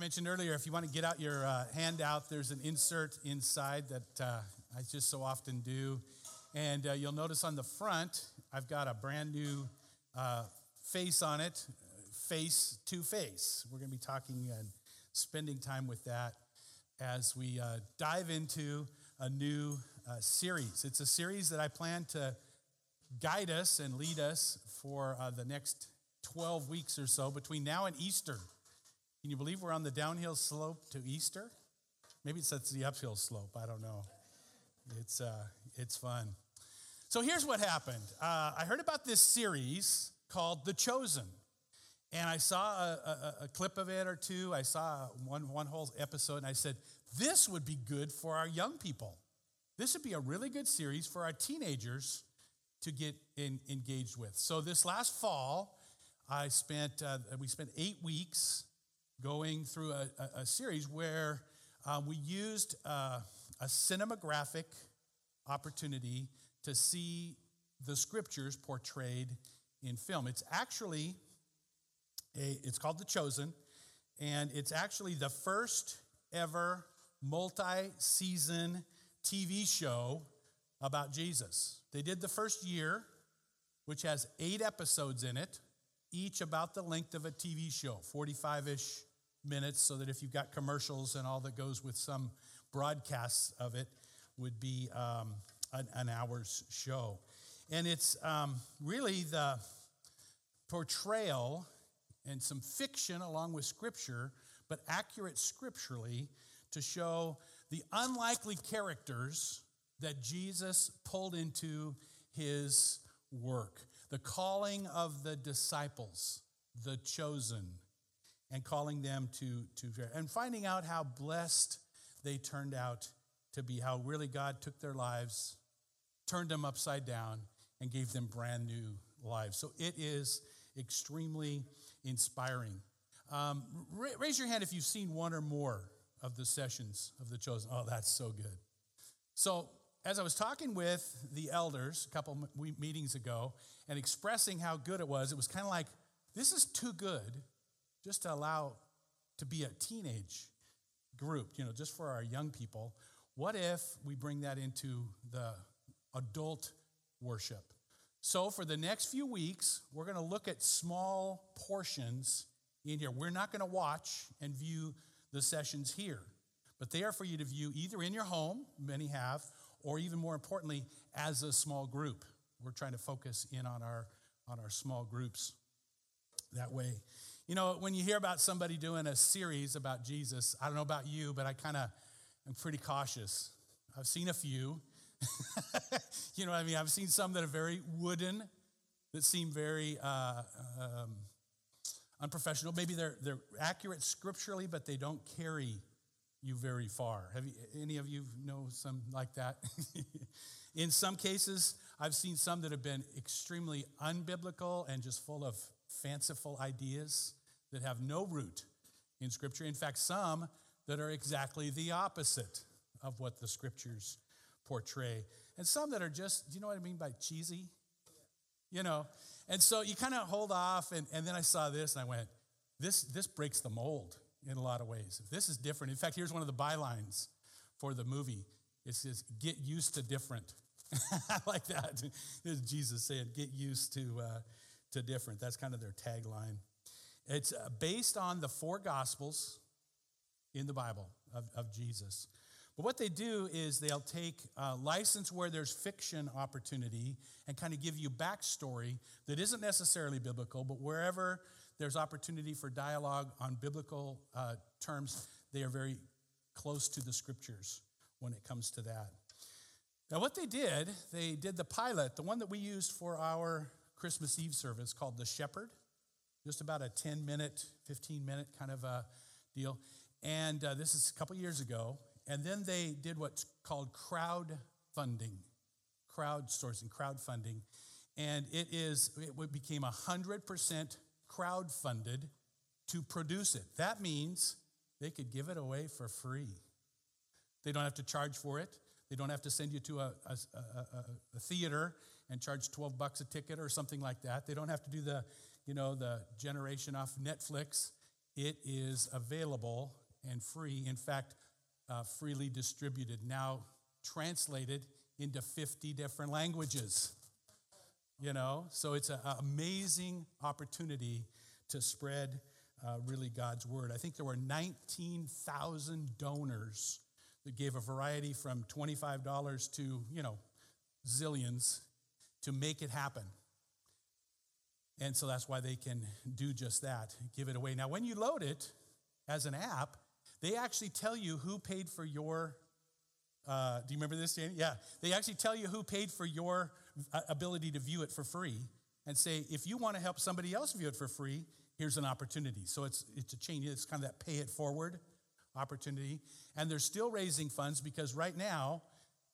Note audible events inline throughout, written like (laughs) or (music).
mentioned earlier, if you want to get out your uh, handout, there's an insert inside that uh, I just so often do. And uh, you'll notice on the front, I've got a brand new uh, face on it, face to face. We're going to be talking and spending time with that as we uh, dive into a new uh, series. It's a series that I plan to guide us and lead us for the next 12 weeks or so between now and Easter. Can you believe we're on the downhill slope to Easter? Maybe it's that's the uphill slope. I don't know. It's uh, it's fun. So here's what happened. Uh, I heard about this series called The Chosen, and I saw a, a, a clip of it or two. I saw one one whole episode, and I said, "This would be good for our young people. This would be a really good series for our teenagers to get in, engaged with." So this last fall, I spent uh, we spent eight weeks going through a, a, a series where uh, we used uh, a cinematographic opportunity to see the scriptures portrayed in film. It's actually a, it's called The Chosen, and it's actually the first ever multi-season TV show about Jesus. They did the first year, which has eight episodes in it, each about the length of a TV show, 45 ish minutes so that if you've got commercials and all that goes with some broadcasts of it would be um, an, an, hour's show. And it's um, really the portrayal and some fiction along with scripture but accurate scripturally to show the unlikely characters that jesus pulled into his work. The calling of the disciples the chosen and calling them to, to and finding out how blessed they turned out to be, how really God took their lives, turned them upside down, and gave them brand new lives. So it is extremely inspiring. Um, raise your hand if you've seen one or more of the sessions of the chosen. Oh, that's so good. So, as I was talking with the elders a couple meetings ago and expressing how good it was, it was kind of like, this is too good just to allow to be a teenage group, you know, just for our young people. What if we bring that into the adult worship? So, for the next few weeks, we're going to look at small portions in here. We're not going to watch and view the sessions here, but they are for you to view either in your home, many have, or even more importantly, as a small group. We're trying to focus in on our, on our small groups that way. You know, when you hear about somebody doing a series about Jesus, I don't know about you, but I kind of am pretty cautious. I've seen a few. (laughs) you know what I mean? I've seen some that are very wooden, that seem very uh, um, unprofessional. Maybe they're, they're accurate scripturally, but they don't carry you very far. Have you, any of you know some like that? (laughs) In some cases, I've seen some that have been extremely unbiblical and just full of fanciful ideas that have no root in Scripture. In fact, some that are exactly the opposite of what the Scriptures portray. And some that are just, do you know what I mean by cheesy? You know, and so you kind of hold off. And, and then I saw this and I went, this, this breaks the mold in a lot of ways. If this is different, in fact, here's one of the bylines for the movie it says, get used to different. (laughs) I like that. Is Jesus saying, get used to, uh, to different. That's kind of their tagline. It's uh, based on the four gospels in the Bible of, of Jesus. But what they do is they'll take a license where there's fiction opportunity and kind of give you backstory that isn't necessarily biblical, but wherever there's opportunity for dialogue on biblical uh, terms, they are very close to the scriptures when it comes to that. Now, what they did, they did the pilot, the one that we used for our Christmas Eve service called The Shepherd just about a 10 minute, 15 minute kind of a deal. And uh, this is a couple years ago. And then they did what's called crowd funding, crowdsourcing, crowdfunding. And it is, it became 100% crowd funded to produce it. That means they could give it away for free. They don't have to charge for it. They don't have to send you to a, a, a, a theater and charge 12 bucks a ticket or something like that. They don't have to do the you know, the generation off Netflix it is available and free. In fact, uh, freely distributed, now translated into 50 different languages. You know, so it's an amazing opportunity to spread uh, really God's word. I think there were 19,000 donors that gave a variety from $25 to, you know, zillions to make it happen. And so that's why they can do just that, give it away. Now, when you load it as an app, they actually tell you who paid for your. Uh, do you remember this, Danny? Yeah. They actually tell you who paid for your uh, ability to view it for free and say, if you want to help somebody else view it for free, here's an opportunity. So it's, it's a change. It's kind of that pay it forward opportunity. And they're still raising funds because right now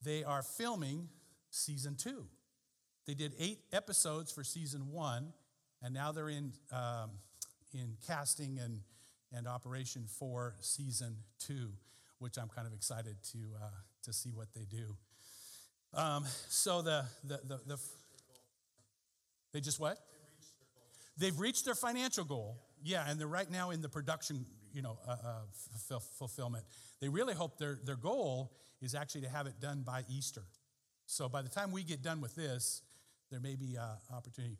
they are filming season two. They did eight episodes for season one, and now they're in, um, in casting and, and operation for season two, which I'm kind of excited to, uh, to see what they do. Um, so the, the, the, the, they just what? They've reached their financial goal. Yeah, and they're right now in the production, you know, uh, uh, fulfillment. They really hope their, their goal is actually to have it done by Easter. So by the time we get done with this, there may be an opportunity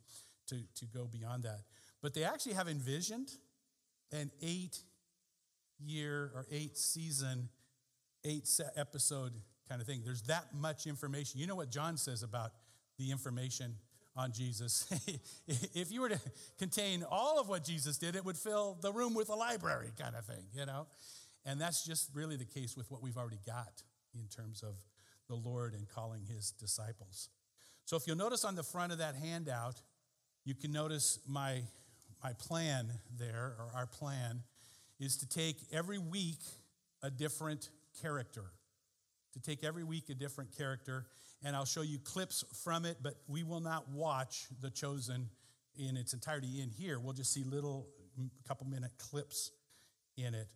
to, to go beyond that. But they actually have envisioned an eight year or eight season, eight episode kind of thing. There's that much information. You know what John says about the information on Jesus. (laughs) if you were to contain all of what Jesus did, it would fill the room with a library kind of thing, you know? And that's just really the case with what we've already got in terms of the Lord and calling his disciples. So if you'll notice on the front of that handout, you can notice my, my plan there, or our plan, is to take every week a different character. To take every week a different character, and I'll show you clips from it, but we will not watch The Chosen in its entirety in here. We'll just see little couple minute clips in it.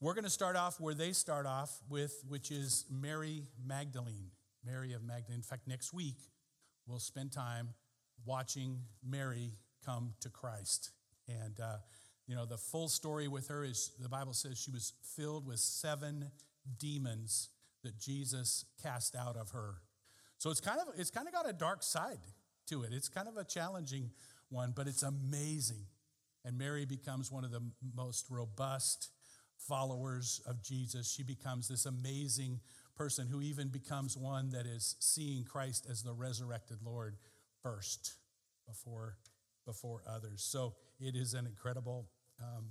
We're going to start off where they start off with, which is Mary Magdalene. Mary of Magdalene. In fact, next week, we'll spend time watching Mary come to Christ. And, uh, you know, the full story with her is the Bible says she was filled with seven demons that Jesus cast out of her. So it's kind of it's kind of got a dark side to it. It's kind of a challenging one, but it's amazing. And Mary becomes one of the most robust followers of Jesus. She becomes this amazing person who even becomes one that is seeing Christ as the resurrected Lord first before, before others. So it is an incredible um,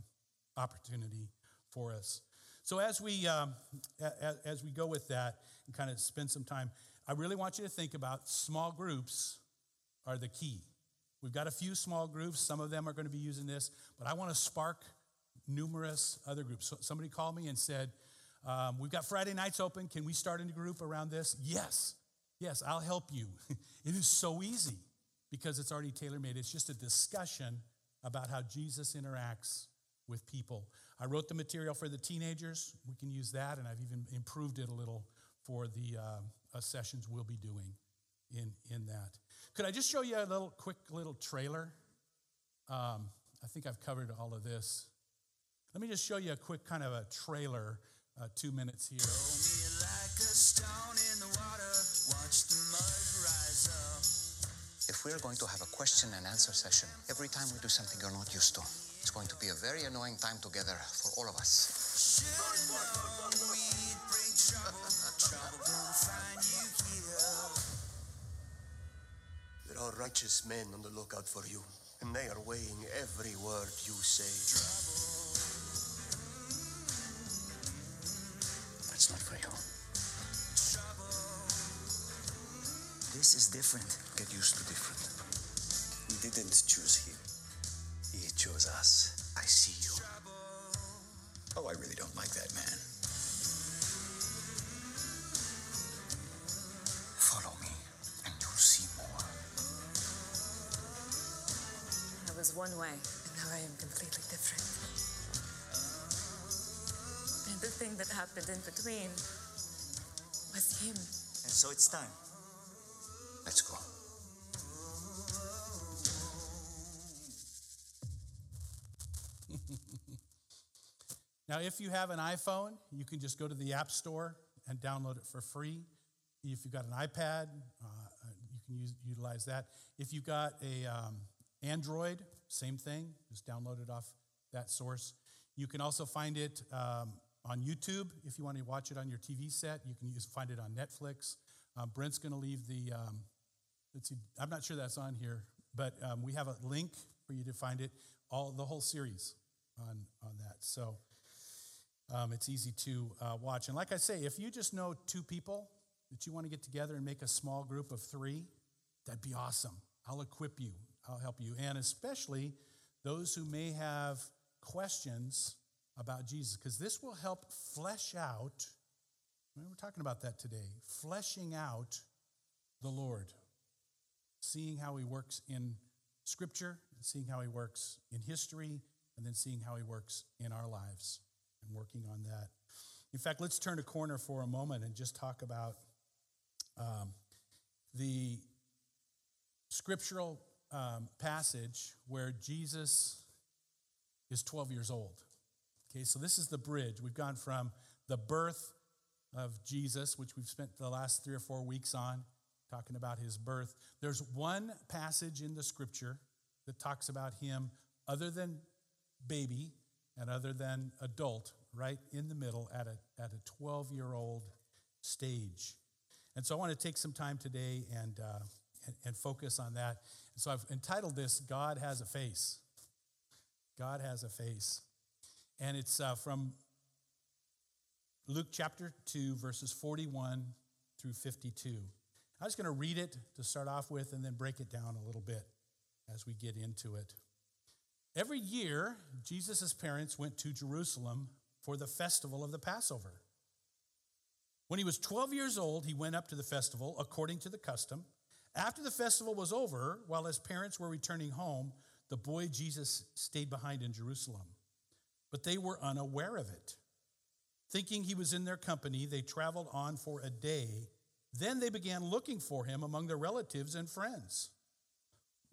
opportunity for us. So as we um, as, as we go with that and kind of spend some time, I really want you to think about small groups are the key. We've got a few small groups. Some of them are going to be using this, but I want to spark numerous other groups. So somebody called me and said, um, We've got Friday nights open. Can we start a group around this? Yes. Yes, I'll help you. (laughs) it is so easy because it's already tailor made. It's just a discussion about how Jesus interacts with people. I wrote the material for the teenagers. We can use that, and I've even improved it a little for the uh, sessions we'll be doing in, in that. Could I just show you a little quick little trailer? Um, I think I've covered all of this. Let me just show you a quick kind of a trailer, uh, two minutes here. If we're going to have a question and answer session, every time we do something you're not used to, it's going to be a very annoying time together for all of us. There are righteous men on the lookout for you, and they are weighing every word you say. Different. Get used to different. We didn't choose him. He chose us. I see you. Oh, I really don't like that man. Follow me, and you'll see more. I was one way, and now I am completely different And the thing that happened in between was him. And so it's time. Now, if you have an iPhone, you can just go to the App Store and download it for free. If you've got an iPad, uh, you can use, utilize that. If you've got a um, Android, same thing. Just download it off that source. You can also find it um, on YouTube if you want to watch it on your TV set. You can use, find it on Netflix. Um, Brent's going to leave the. Um, let's see. I'm not sure that's on here, but um, we have a link for you to find it. All the whole series on on that. So um, it's easy to uh, watch. And like I say, if you just know two people that you want to get together and make a small group of three, that'd be awesome. I'll equip you. I'll help you, and especially those who may have questions about Jesus, because this will help flesh out. We're talking about that today, fleshing out the Lord, seeing how He works in Scripture, seeing how He works in history, and then seeing how He works in our lives and working on that. In fact, let's turn a corner for a moment and just talk about um, the scriptural um, passage where Jesus is 12 years old. Okay, so this is the bridge. We've gone from the birth of Jesus, which we've spent the last three or four weeks on, talking about his birth. There's one passage in the scripture that talks about him other than baby and other than adult, right in the middle at a, at a 12 year old stage. And so I want to take some time today and, uh, and, and focus on that. So I've entitled this God Has a Face. God Has a Face. And it's uh, from Luke chapter 2, verses 41 through 52. I'm just going to read it to start off with and then break it down a little bit as we get into it. Every year, Jesus' parents went to Jerusalem for the festival of the Passover. When he was 12 years old, he went up to the festival according to the custom. After the festival was over, while his parents were returning home, the boy Jesus stayed behind in Jerusalem. But they were unaware of it. Thinking he was in their company, they traveled on for a day. Then they began looking for him among their relatives and friends.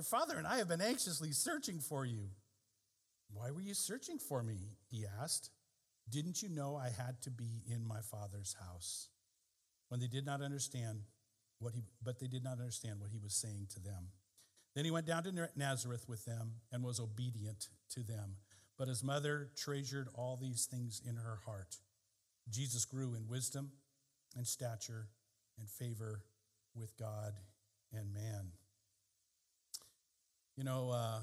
Your father and I have been anxiously searching for you. Why were you searching for me? He asked. Didn't you know I had to be in my father's house? When they did not understand what he, but they did not understand what he was saying to them. Then he went down to Nazareth with them and was obedient to them. But his mother treasured all these things in her heart. Jesus grew in wisdom and stature and favor with God and man. You know, uh,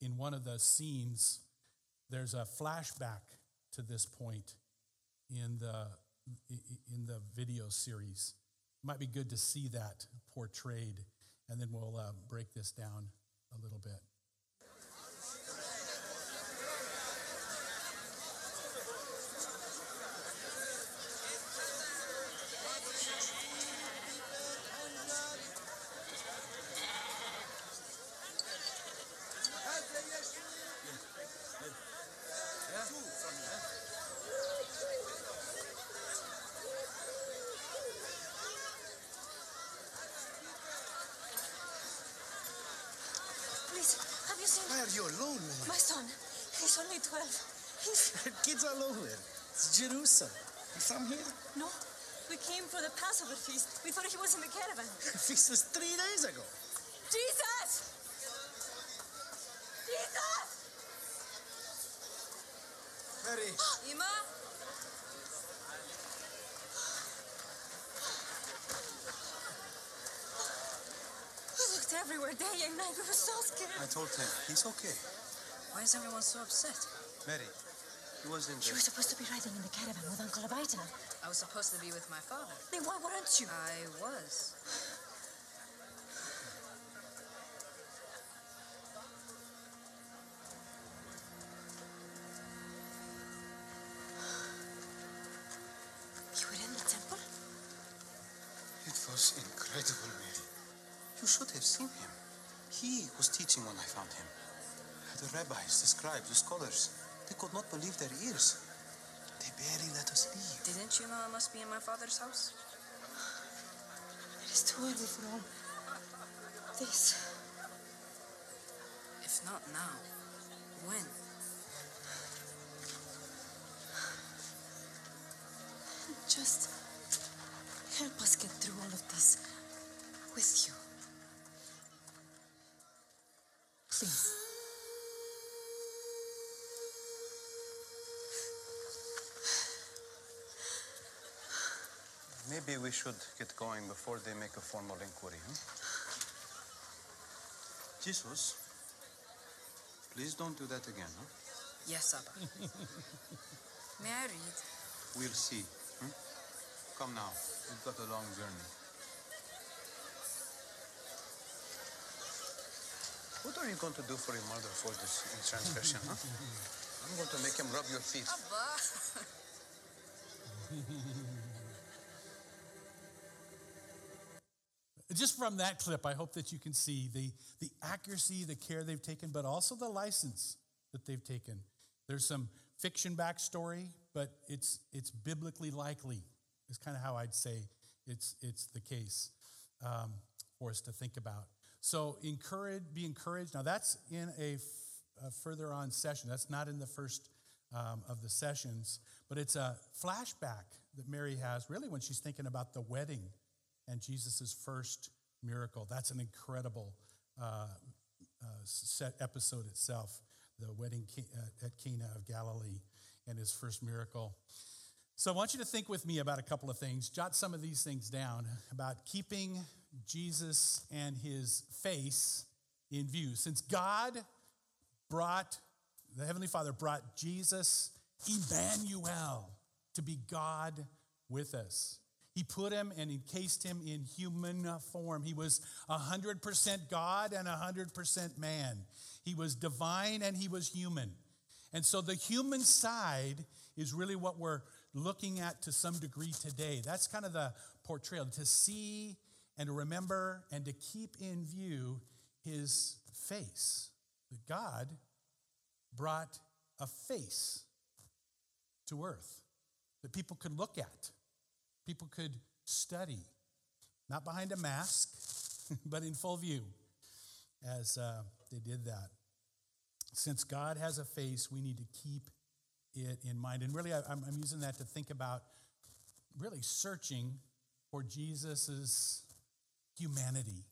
in one of the scenes, there's a flashback to this point in the in the video series. It might be good to see that portrayed, and then we'll uh, break this down a little bit. Please, have you seen Why are you alone, man? my son? He's only 12. He's. Kids all over. It's Jerusalem. From here? No, we came for the Passover feast. We thought he was in the caravan. The feast was three days ago. Jesus! Jesus! Mary. (gasps) Ah, Ima? We looked everywhere day and night. We were so scared. I told him, he's okay. Why is everyone so upset? Mary, you wasn't You were supposed to be riding in the caravan with Uncle Abaita. I was supposed to be with my father. Then why weren't you? I was. You were in the temple? It was incredible, Mary. You should have seen him. He was teaching when I found him. The rabbis, the scribes, the scholars could not believe their ears. They barely let us leave. Didn't you know I must be in my father's house? It is too early for all this. If not now, when? Just help us get through all of this with you. Please. Maybe we should get going before they make a formal inquiry, huh? Jesus, please don't do that again, huh? Yes, Abba. (laughs) May I read? We'll see. hmm? Come now. We've got a long journey. What are you going to do for your mother for this transgression, huh? (laughs) I'm going to make him rub your feet. Abba! (laughs) Just from that clip, I hope that you can see the, the accuracy, the care they've taken, but also the license that they've taken. There's some fiction backstory, but it's, it's biblically likely, is kind of how I'd say it's, it's the case um, for us to think about. So encourage, be encouraged. Now that's in a, f- a further on session. That's not in the first um, of the sessions, but it's a flashback that Mary has really when she's thinking about the wedding and Jesus' first miracle. That's an incredible uh, uh, set episode itself, the wedding uh, at Cana of Galilee and his first miracle. So I want you to think with me about a couple of things. Jot some of these things down about keeping Jesus and his face in view. Since God brought, the Heavenly Father brought Jesus, Emmanuel, to be God with us. He put him and encased him in human form. He was 100% God and 100% man. He was divine and he was human. And so the human side is really what we're looking at to some degree today. That's kind of the portrayal to see and to remember and to keep in view his face. That God brought a face to earth that people could look at, people could study, not behind a mask, (laughs) but in full view, as uh, they did that. Since God has a face, we need to keep it in mind. And really, I'm, I'm using that to think about really searching for Jesus's humanity,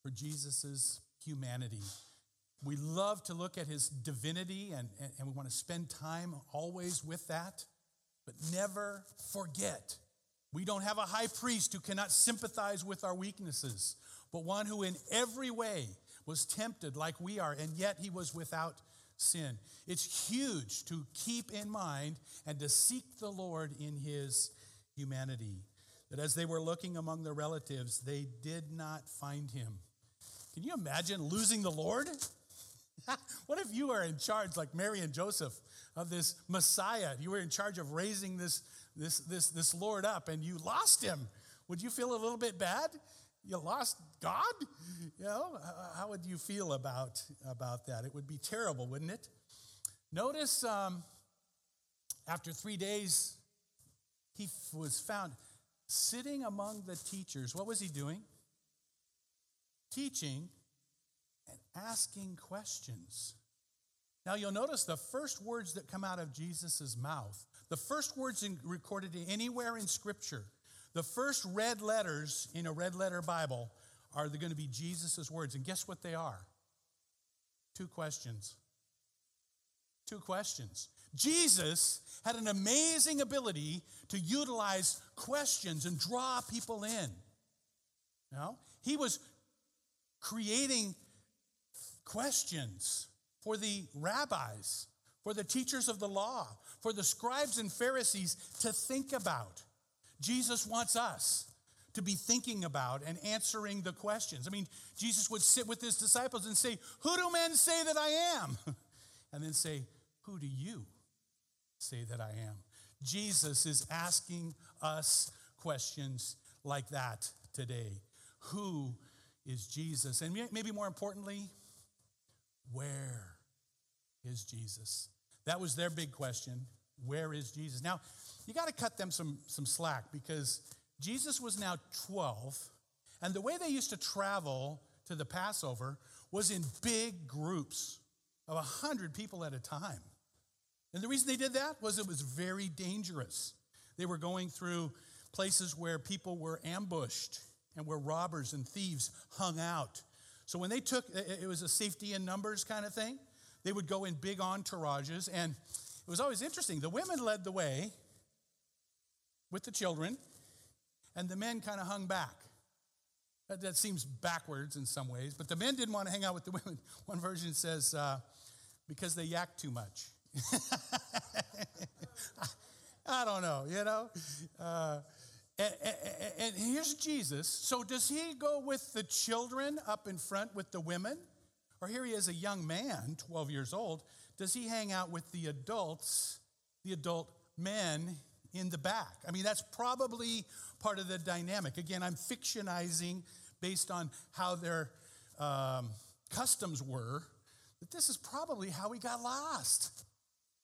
for Jesus's humanity. We love to look at his divinity and, and, and we want to spend time always with that, but never forget we don't have a high priest who cannot sympathize with our weaknesses, but one who in every way was tempted like we are, and yet he was without sin. It's huge to keep in mind and to seek the Lord in his humanity. That as they were looking among their relatives, they did not find him. Can you imagine losing the Lord? (laughs) what if you are in charge, like Mary and Joseph, of this Messiah? You were in charge of raising this, this, this, this Lord up and you lost him. Would you feel a little bit bad? You lost God? You know, how would you feel about, about that? It would be terrible, wouldn't it? Notice um, after three days, he was found sitting among the teachers. What was he doing? Teaching and asking questions. Now you'll notice the first words that come out of Jesus' mouth, the first words in, recorded anywhere in Scripture, the first red letters in a red letter Bible are going to be Jesus' words. And guess what they are? Two questions. Two questions. Jesus had an amazing ability to utilize questions and draw people in. Know, he was creating questions for the rabbis, for the teachers of the law, for the scribes and Pharisees to think about. Jesus wants us to be thinking about and answering the questions. I mean, Jesus would sit with his disciples and say, Who do men say that I am? (laughs) And then say, Who do you say that I am? Jesus is asking us questions like that today. Who is Jesus? And maybe more importantly, where is Jesus? That was their big question. Where is Jesus? Now, you got to cut them some, some slack because Jesus was now 12, and the way they used to travel to the Passover was in big groups of 100 people at a time. And the reason they did that was it was very dangerous. They were going through places where people were ambushed and where robbers and thieves hung out. So when they took, it was a safety in numbers kind of thing. They would go in big entourages, and it was always interesting. The women led the way with the children, and the men kind of hung back. That, that, seems backwards in some ways, but the men didn't want to hang out with the women. (laughs) One version says, uh, because they yak too much. (laughs) I don't know, you know? Uh, and, and, and here's Jesus. So, does he go with the children up in front with the women? Or here he is, a young man, 12 years old. Does he hang out with the adults, the adult men in the back? I mean, that's probably part of the dynamic. Again, I'm fictionizing based on how their um, customs were, that this is probably how he got lost.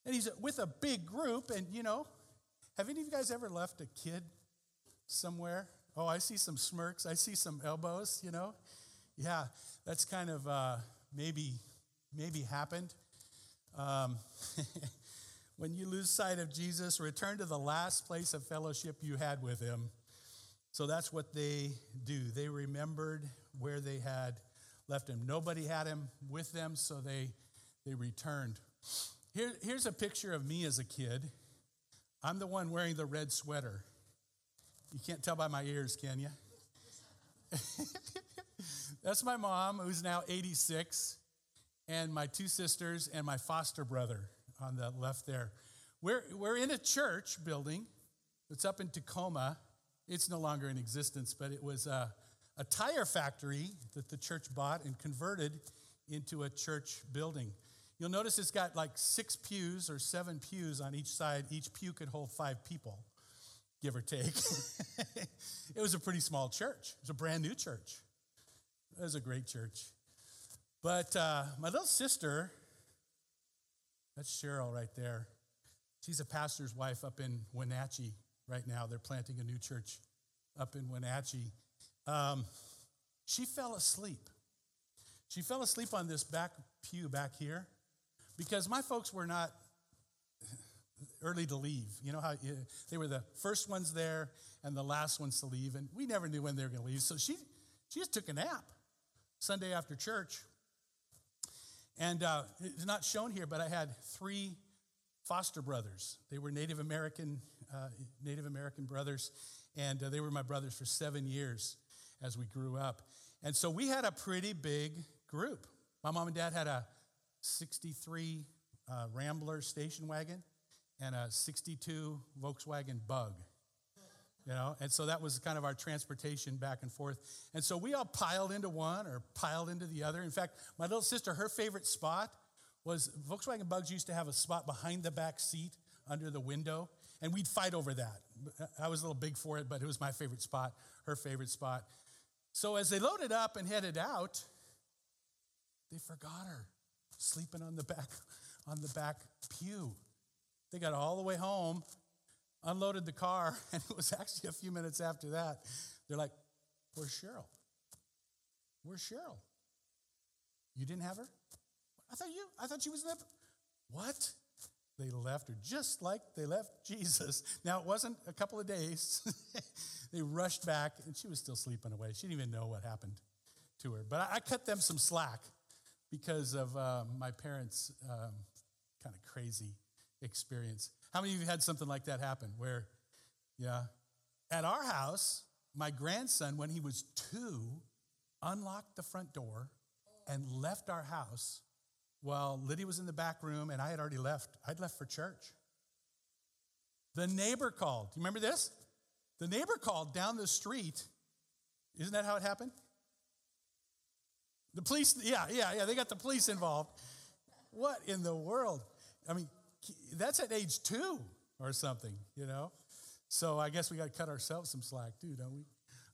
And he's with a big group, and you know, have any of you guys ever left a kid somewhere? Oh, I see some smirks. I see some elbows, you know? Yeah, that's kind of uh, maybe, maybe happened. Um, (laughs) when you lose sight of Jesus, return to the last place of fellowship you had with him. So that's what they do. They remembered where they had left him. Nobody had him with them, so they, they returned. Here, here's a picture of me as a kid. I'm the one wearing the red sweater. You can't tell by my ears, can you? (laughs) That's my mom, who's now 86, and my two sisters and my foster brother on the left there. We're, we're in a church building. It's up in Tacoma. It's no longer in existence, but it was a, a tire factory that the church bought and converted into a church building. You'll notice it's got like six pews or seven pews on each side. Each pew could hold five people, give or take. (laughs) it was a pretty small church. It was a brand new church. It was a great church. But uh, my little sister, that's Cheryl right there. She's a pastor's wife up in Wenatchee right now. They're planting a new church up in Wenatchee. Um, she fell asleep. She fell asleep on this back pew back here because my folks were not (sighs) early to leave. You know how they were the first ones there and the last ones to leave, and we never knew when they were going to leave. So she, she just took a nap Sunday after church. And uh, it's not shown here, but I had three foster brothers. They were Native American, uh, Native American brothers, and uh, they were my brothers for seven years as we grew up. And so we had a pretty big group. My mom and dad had a 63 uh, Rambler station wagon and a 62 Volkswagen Bug. You know, and so that was kind of our transportation back and forth. And so we all piled into one or piled into the other. In fact, my little sister, her favorite spot was Volkswagen Bugs used to have a spot behind the back seat under the window, and we'd fight over that. I was a little big for it, but it was my favorite spot, her favorite spot. So as they loaded up and headed out, they forgot her sleeping on the back on the back pew. They got all the way home, unloaded the car, (laughs) and it was actually a few minutes after that. They're like, "Where's Cheryl? Where's Cheryl? You didn't have her? I thought you. I thought she was there. What? They left her just like they left (laughs) Jesus. Now it wasn't a couple of days. (laughs) they rushed back, and she was still sleeping away. She didn't even know what happened to her. But I, I cut them some slack because of uh, my parents' um, kind of crazy experience. How many of you had something like that happen where, yeah, at our house, my grandson, when he was two, unlocked the front door and left our house while Lydia was in the back room and I had already left. I'd left for church. The neighbor called. Do you remember this? The neighbor called down the street. Isn't that how it happened? The police, yeah, yeah, yeah, they got the police involved. What in the world? I mean, that's at age two or something, you know? So I guess we got to cut ourselves some slack too, don't we?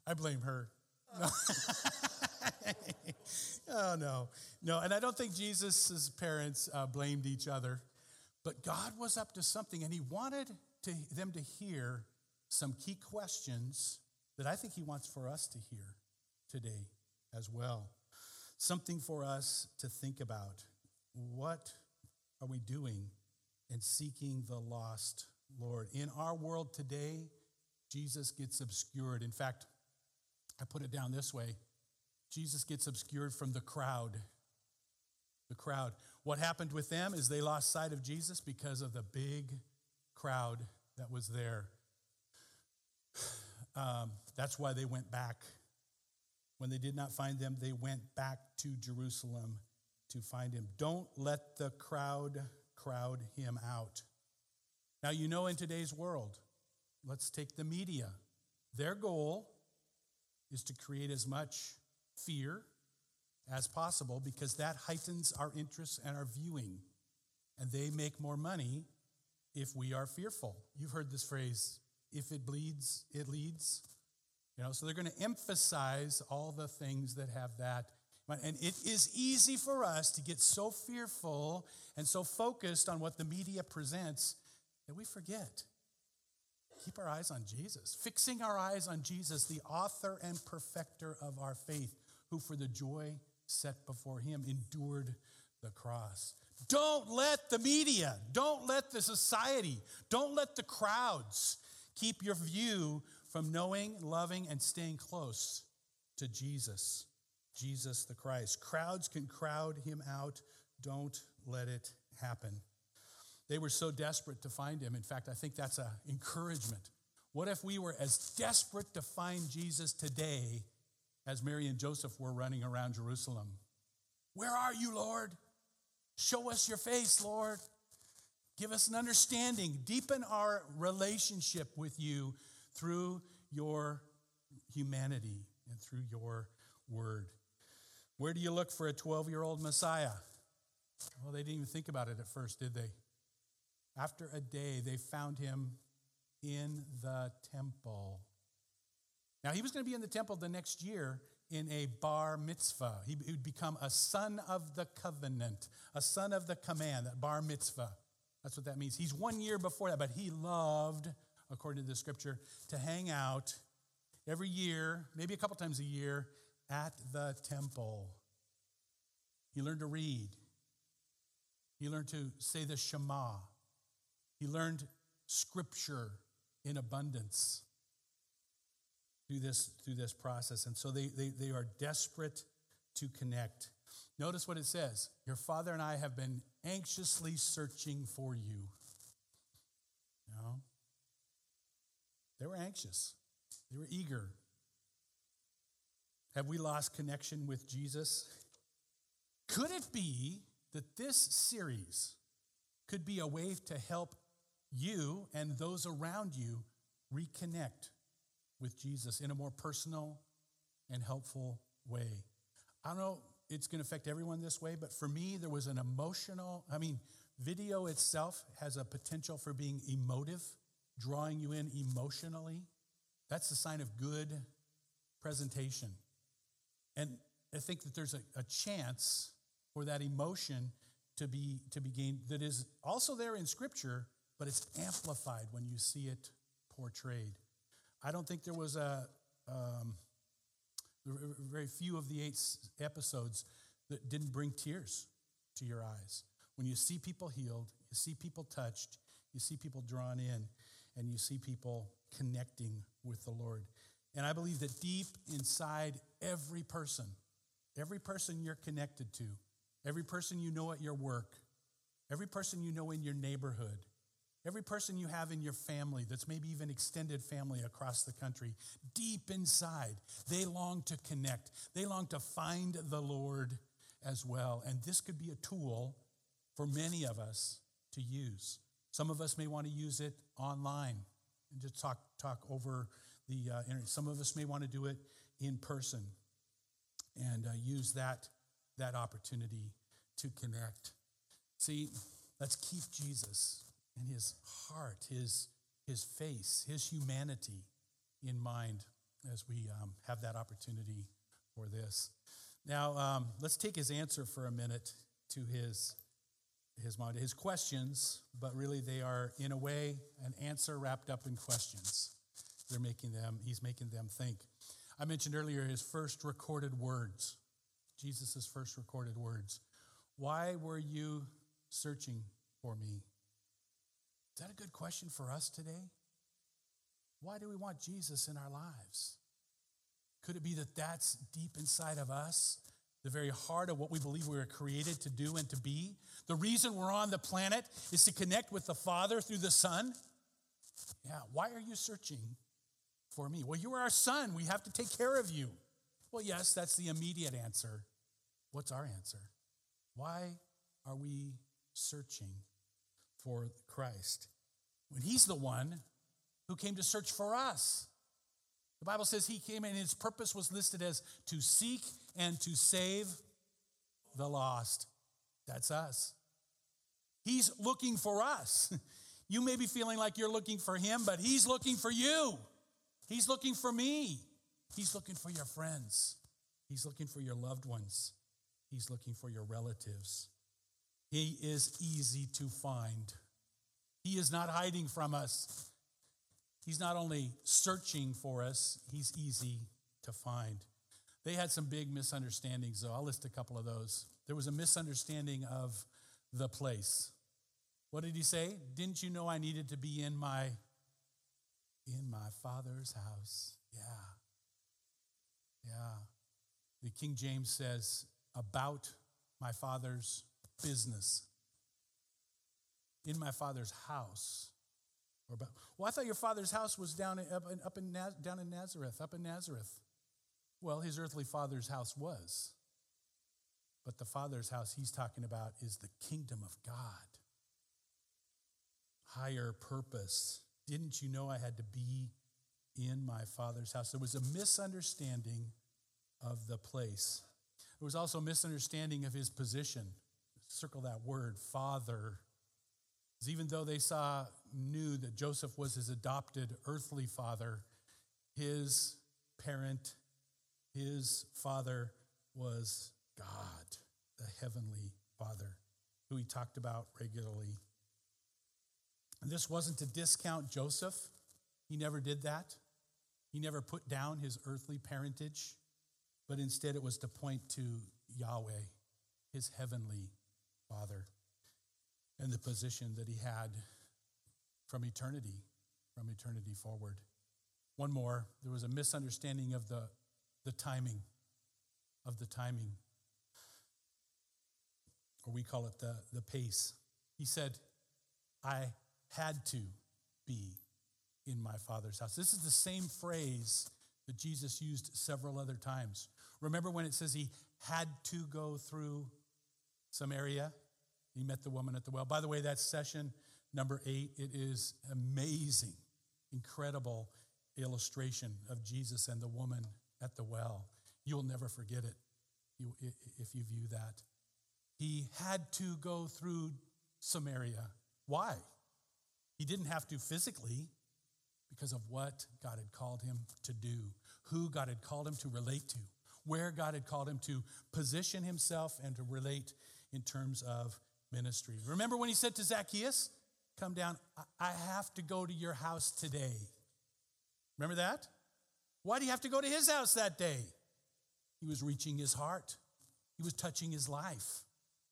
I blame her. (laughs) Oh, no. No, and I don't think Jesus' parents uh, blamed each other, but God was up to something, and He wanted to, them to hear some key questions that I think He wants for us to hear today as well. Something for us to think about. What are we doing in seeking the lost Lord? In our world today, Jesus gets obscured. In fact, I put it down this way Jesus gets obscured from the crowd. The crowd. What happened with them is they lost sight of Jesus because of the big crowd that was there. (sighs) Um, that's why they went back. When they did not find them, they went back to Jerusalem to find him. Don't let the crowd crowd him out. Now, you know, in today's world, let's take the media. Their goal is to create as much fear as possible because that heightens our interest and our viewing. And they make more money if we are fearful. You've heard this phrase if it bleeds, it leads. You know, so they're going to emphasize all the things that have that. And it is easy for us to get so fearful and so focused on what the media presents that we forget. Keep our eyes on Jesus, fixing our eyes on Jesus, the author and perfecter of our faith, who for the joy set before him endured the cross. Don't let the media, don't let the society, don't let the crowds keep your view from knowing, loving, and staying close to Jesus, Jesus the Christ. Crowds can crowd him out. Don't let it happen. They were so desperate to find him. In fact, I think that's an encouragement. What if we were as desperate to find Jesus today as Mary and Joseph were running around Jerusalem? Where are you, Lord? Show us your face, Lord. Give us an understanding. Deepen our relationship with you through your humanity and through your word. Where do you look for a 12 year old Messiah? Well, they didn't even think about it at first, did they? After a day, they found him in the temple. Now, he was going to be in the temple the next year in a bar mitzvah. He would become a son of the covenant, a son of the command, that bar mitzvah. That's what that means. He's one year before that, but he loved, according to the scripture, to hang out every year, maybe a couple times a year, at the temple. He learned to read. He learned to say the Shema. He learned scripture in abundance through this, through this process. And so they, they, they are desperate to connect. Notice what it says Your father and I have been anxiously searching for you. Know? They were anxious, they were eager. Have we lost connection with Jesus? Could it be that this series could be a way to help you and those around you reconnect with Jesus in a more personal and helpful way. I don't know it's going to affect everyone this way, but for me, there was an emotional, I mean, video itself has a potential for being emotive, drawing you in emotionally. That's a sign of good presentation. And I think that there's a, a chance for that emotion to be, to be gained that is also there in Scripture, but it's amplified when you see it portrayed. I don't think there was a um, very few of the eight episodes that didn't bring tears to your eyes. When you see people healed, you see people touched, you see people drawn in, and you see people connecting with the Lord. And I believe that deep inside every person, every person you're connected to, every person you know at your work, every person you know in your neighborhood, Every person you have in your family that's maybe even extended family across the country, deep inside, they long to connect. They long to find the Lord as well. And this could be a tool for many of us to use. Some of us may want to use it online and just talk, talk over the uh, internet. Some of us may want to do it in person and uh, use that, that opportunity to connect. See, let's keep Jesus and his heart, his, his face, his humanity in mind as we um, have that opportunity for this. Now, um, let's take his answer for a minute to his his mind, his questions, but really they are, in a way, an answer wrapped up in questions. They're making them, he's making them think. I mentioned earlier his first recorded words, Jesus' first recorded words. Why were you searching for me? Is that a good question for us today? Why do we want Jesus in our lives? Could it be that that's deep inside of us, the very heart of what we believe we were created to do and to be? The reason we're on the planet is to connect with the Father through the Son. Yeah, why are you searching for me? Well, you are our son. We have to take care of you. Well, yes, that's the immediate answer. What's our answer? Why are we searching for Christ when He's the one who came to search for us? The Bible says He came and His purpose was listed as to seek and to save the lost. That's us. He's looking for us. (laughs) You may be feeling like you're looking for Him, but He's looking for you. He's looking for me. He's looking for your friends. He's looking for your loved ones. He's looking for your relatives. He is easy to find. He is not hiding from us. He's not only searching for us, he's easy to find. They had some big misunderstandings, though. I'll list a couple of those. There was a misunderstanding of the place. What did he say? Didn't you know I needed to be in my in my father's house? Yeah. Yeah. The King James says about my father's business. In my father's house. Or about, well, I thought your father's house was down in, up, in, up in down in Nazareth, up in Nazareth. Well, his earthly father's house was. But the father's house he's talking about is the kingdom of God higher purpose. Didn't you know I had to be in my father's house? There was a misunderstanding of the place. There was also a misunderstanding of his position. Circle that word, father. Even though they saw, knew that Joseph was his adopted earthly father, his parent, his father was God, the heavenly father, who he talked about regularly. This wasn't to discount Joseph. He never did that. He never put down his earthly parentage, but instead it was to point to Yahweh, his heavenly Father, and the position that he had from eternity, from eternity forward. One more, there was a misunderstanding of the, the timing, of the timing, or we call it the, the pace. He said, I had to be in my Father's house. This is the same phrase that Jesus used several other times. Remember when it says he had to go through Samaria? He met the woman at the well. By the way, that's session number eight. It is amazing, incredible illustration of Jesus and the woman at the well. You'll never forget it if you view that. He had to go through Samaria. Why? He didn't have to physically because of what God had called him to do, who God had called him to relate to, where God had called him to position himself and to relate in terms of ministry. Remember when he said to Zacchaeus, Come down, I have to go to your house today. Remember that? Why do you have to go to his house that day? He was reaching his heart, he was touching his life,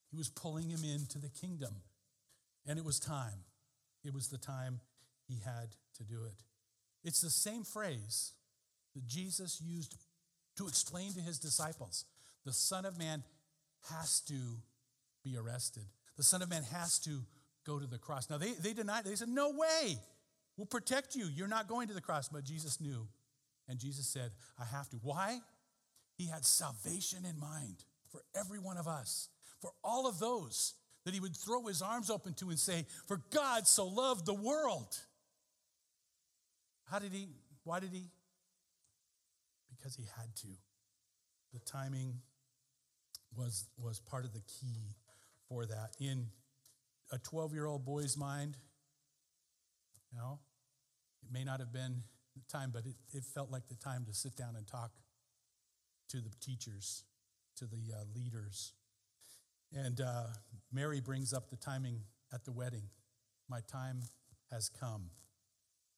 he was pulling him into the kingdom. And it was time. It was the time he had to do it. It's the same phrase that Jesus used to explain to his disciples the Son of Man has to be arrested. The Son of Man has to go to the cross. Now, they, they denied, they said, No way, we'll protect you. You're not going to the cross. But Jesus knew. And Jesus said, I have to. Why? He had salvation in mind for every one of us, for all of those that he would throw his arms open to and say, For God so loved the world. How did he? Why did he? Because he had to. The timing was, was part of the key for that. In a 12 year old boy's mind, you know, it may not have been the time, but it, it felt like the time to sit down and talk to the teachers, to the uh, leaders. And uh, Mary brings up the timing at the wedding. My time has come.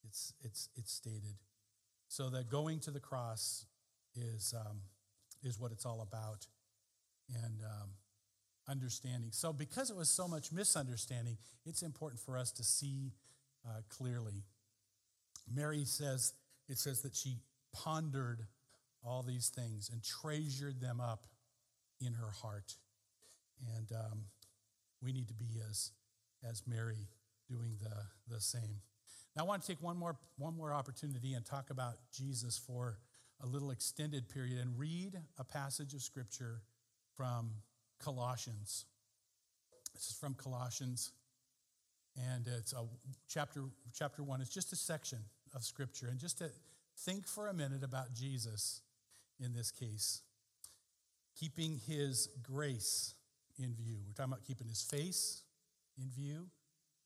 It's, it's, it's stated. So that going to the cross is, um, is what it's all about. And um, understanding. So, because it was so much misunderstanding, it's important for us to see uh, clearly. Mary says, it says that she pondered all these things and treasured them up in her heart. And um, we need to be as, as Mary doing the, the same. Now, I want to take one more, one more opportunity and talk about Jesus for a little extended period and read a passage of scripture from Colossians. This is from Colossians, and it's a chapter, chapter one. It's just a section of scripture. And just to think for a minute about Jesus in this case, keeping his grace in view. We're talking about keeping his face in view.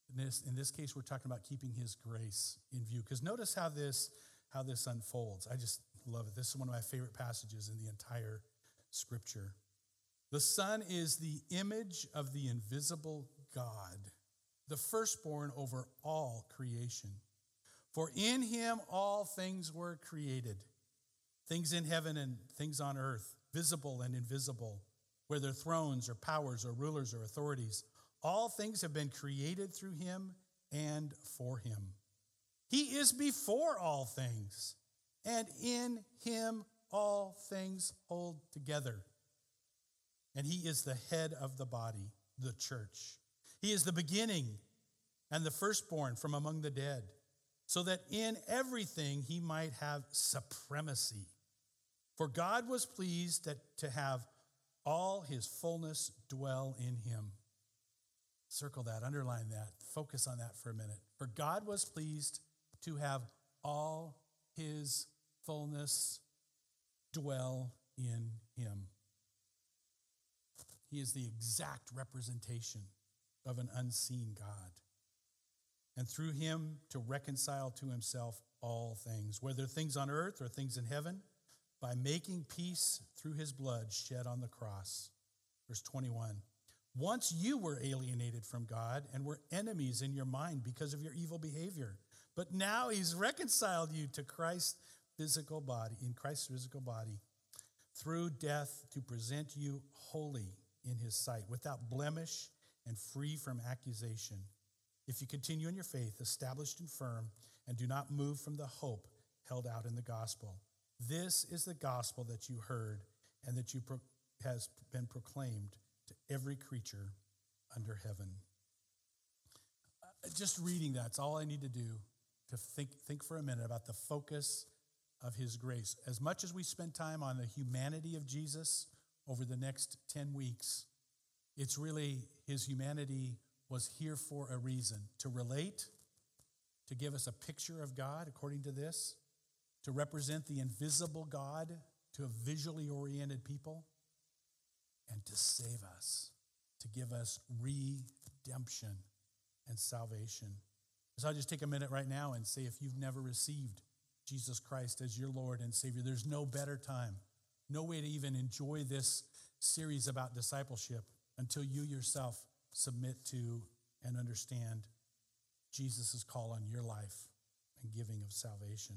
In this, in this case, we're talking about keeping his grace in view. Because notice how this, how this unfolds. I just love it. This is one of my favorite passages in the entire scripture. The Son is the image of the invisible God, the firstborn over all creation. For in him all things were created, things in heaven and things on earth, visible and invisible, whether thrones or powers or rulers or authorities. All things have been created through him and for him. He is before all things, and in him all things hold together. And he is the head of the body, the church. He is the beginning and the firstborn from among the dead so that in everything he might have supremacy. For God was pleased that, to have all his fullness dwell in him. Circle that, underline that, focus on that for a minute. For God was pleased to have all his fullness dwell in him. He is the exact representation of an unseen God and through him to reconcile to himself all things, whether things on earth or things in heaven, by making peace through his blood shed on the cross. Verse 21 Once you were alienated from God and were enemies in your mind because of your evil behavior, but now he's reconciled you to Christ's physical body, in Christ's physical body, through death to present you holy in his sight, without blemish and free from accusation if you continue in your faith, established and firm, and do not move from the hope held out in the gospel. This is the gospel that you heard and that you pro- has been proclaimed to every creature under heaven. Uh, just reading that's all I need to do to think, think for a minute about the focus of his grace. As much as we spend time on the humanity of Jesus over the next 10 weeks, it's really his humanity was here for a reason to relate, to give us a picture of God according to this, to represent the invisible God to a visually oriented people, and to save us, to give us redemption and salvation. So I'll just take a minute right now and say if you've never received Jesus Christ as your Lord and Savior, there's no better time, no way to even enjoy this series about discipleship until you yourself submit to and understand Jesus' call on your life and giving of salvation.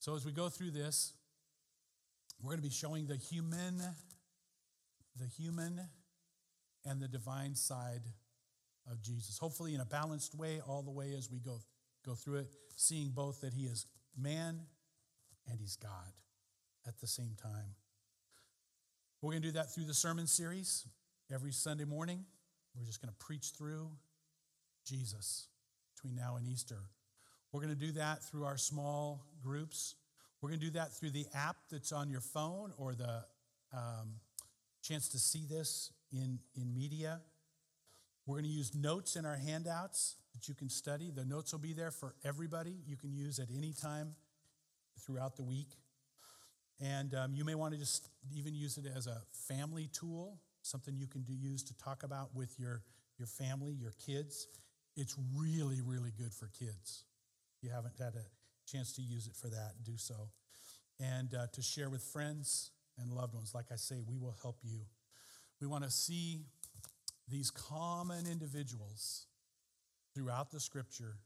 So, as we go through this, we're going to be showing the human, the human and the divine side of Jesus. Hopefully, in a balanced way, all the way as we go, go through it, seeing both that he is man and he's God at the same time. We're going to do that through the sermon series every Sunday morning. We're just going to preach through Jesus between now and Easter. We're going to do that through our small groups. We're going to do that through the app that's on your phone or the um, chance to see this in, in media. We're going to use notes in our handouts that you can study. The notes will be there for everybody. You can use at any time throughout the week. And um, you may want to just even use it as a family tool something you can do, use to talk about with your, your family, your kids. It's really, really good for kids. You haven't had a chance to use it for that, do so. And uh, to share with friends and loved ones. Like I say, we will help you. We want to see these common individuals throughout the scripture.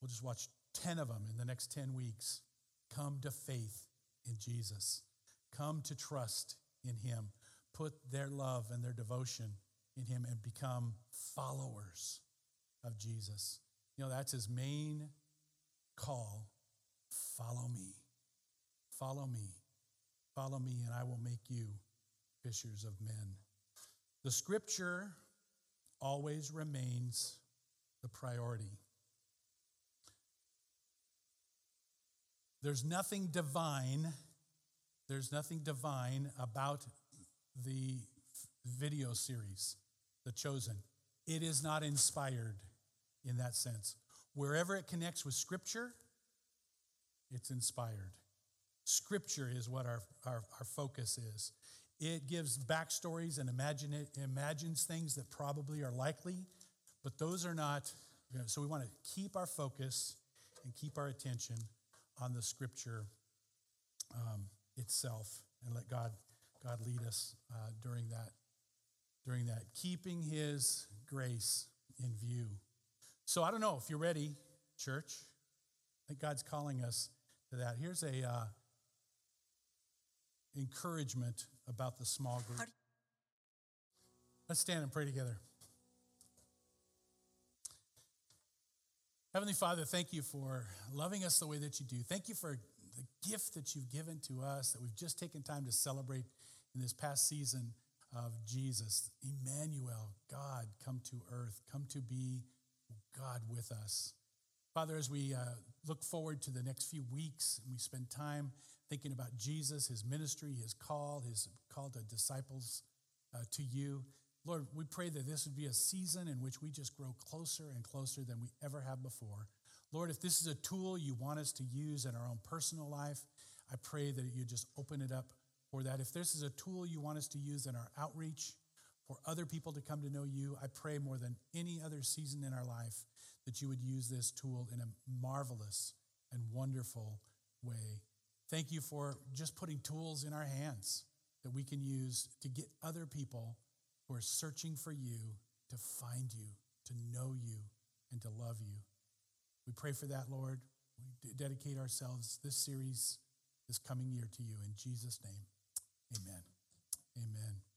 We'll just watch 10 of them in the next 10 weeks come to faith in Jesus, come to trust in Him, put their love and their devotion in Him, and become followers of Jesus. You know, that's His main call follow me. Follow me. Follow me, and I will make you fishers of men. The scripture always remains the priority. There's nothing divine, there's nothing divine about the video series, The Chosen. It is not inspired in that sense. Wherever it connects with Scripture, it's inspired. Scripture is what our, our, our focus is. It gives backstories and imagine it, imagines things that probably are likely, but those are not. You know, so we want to keep our focus and keep our attention on the Scripture um, itself, and let God God lead us uh, during that during that, keeping His grace in view. So I don't know if you're ready, church. I think God's calling us to that. Here's a uh, encouragement about the small group. Let's stand and pray together. Heavenly Father, thank you for loving us the way that you do. Thank you for the gift that you've given to us that we've just taken time to celebrate in this past season of Jesus. Emmanuel, God, come to earth, come to be God with us. Father, as we uh, look forward to the next few weeks and we spend time thinking about Jesus, his ministry, his call, his call to disciples uh, to you. Lord, we pray that this would be a season in which we just grow closer and closer than we ever have before. Lord, if this is a tool you want us to use in our own personal life, I pray that you just open it up for that. If this is a tool you want us to use in our outreach for other people to come to know you, I pray more than any other season in our life that you would use this tool in a marvelous and wonderful way. Thank you for just putting tools in our hands that we can use to get other people who are searching for you to find you, to know you, and to love you. We pray for that, Lord. We dedicate ourselves this series this coming year to you in Jesus' name. Amen. Amen.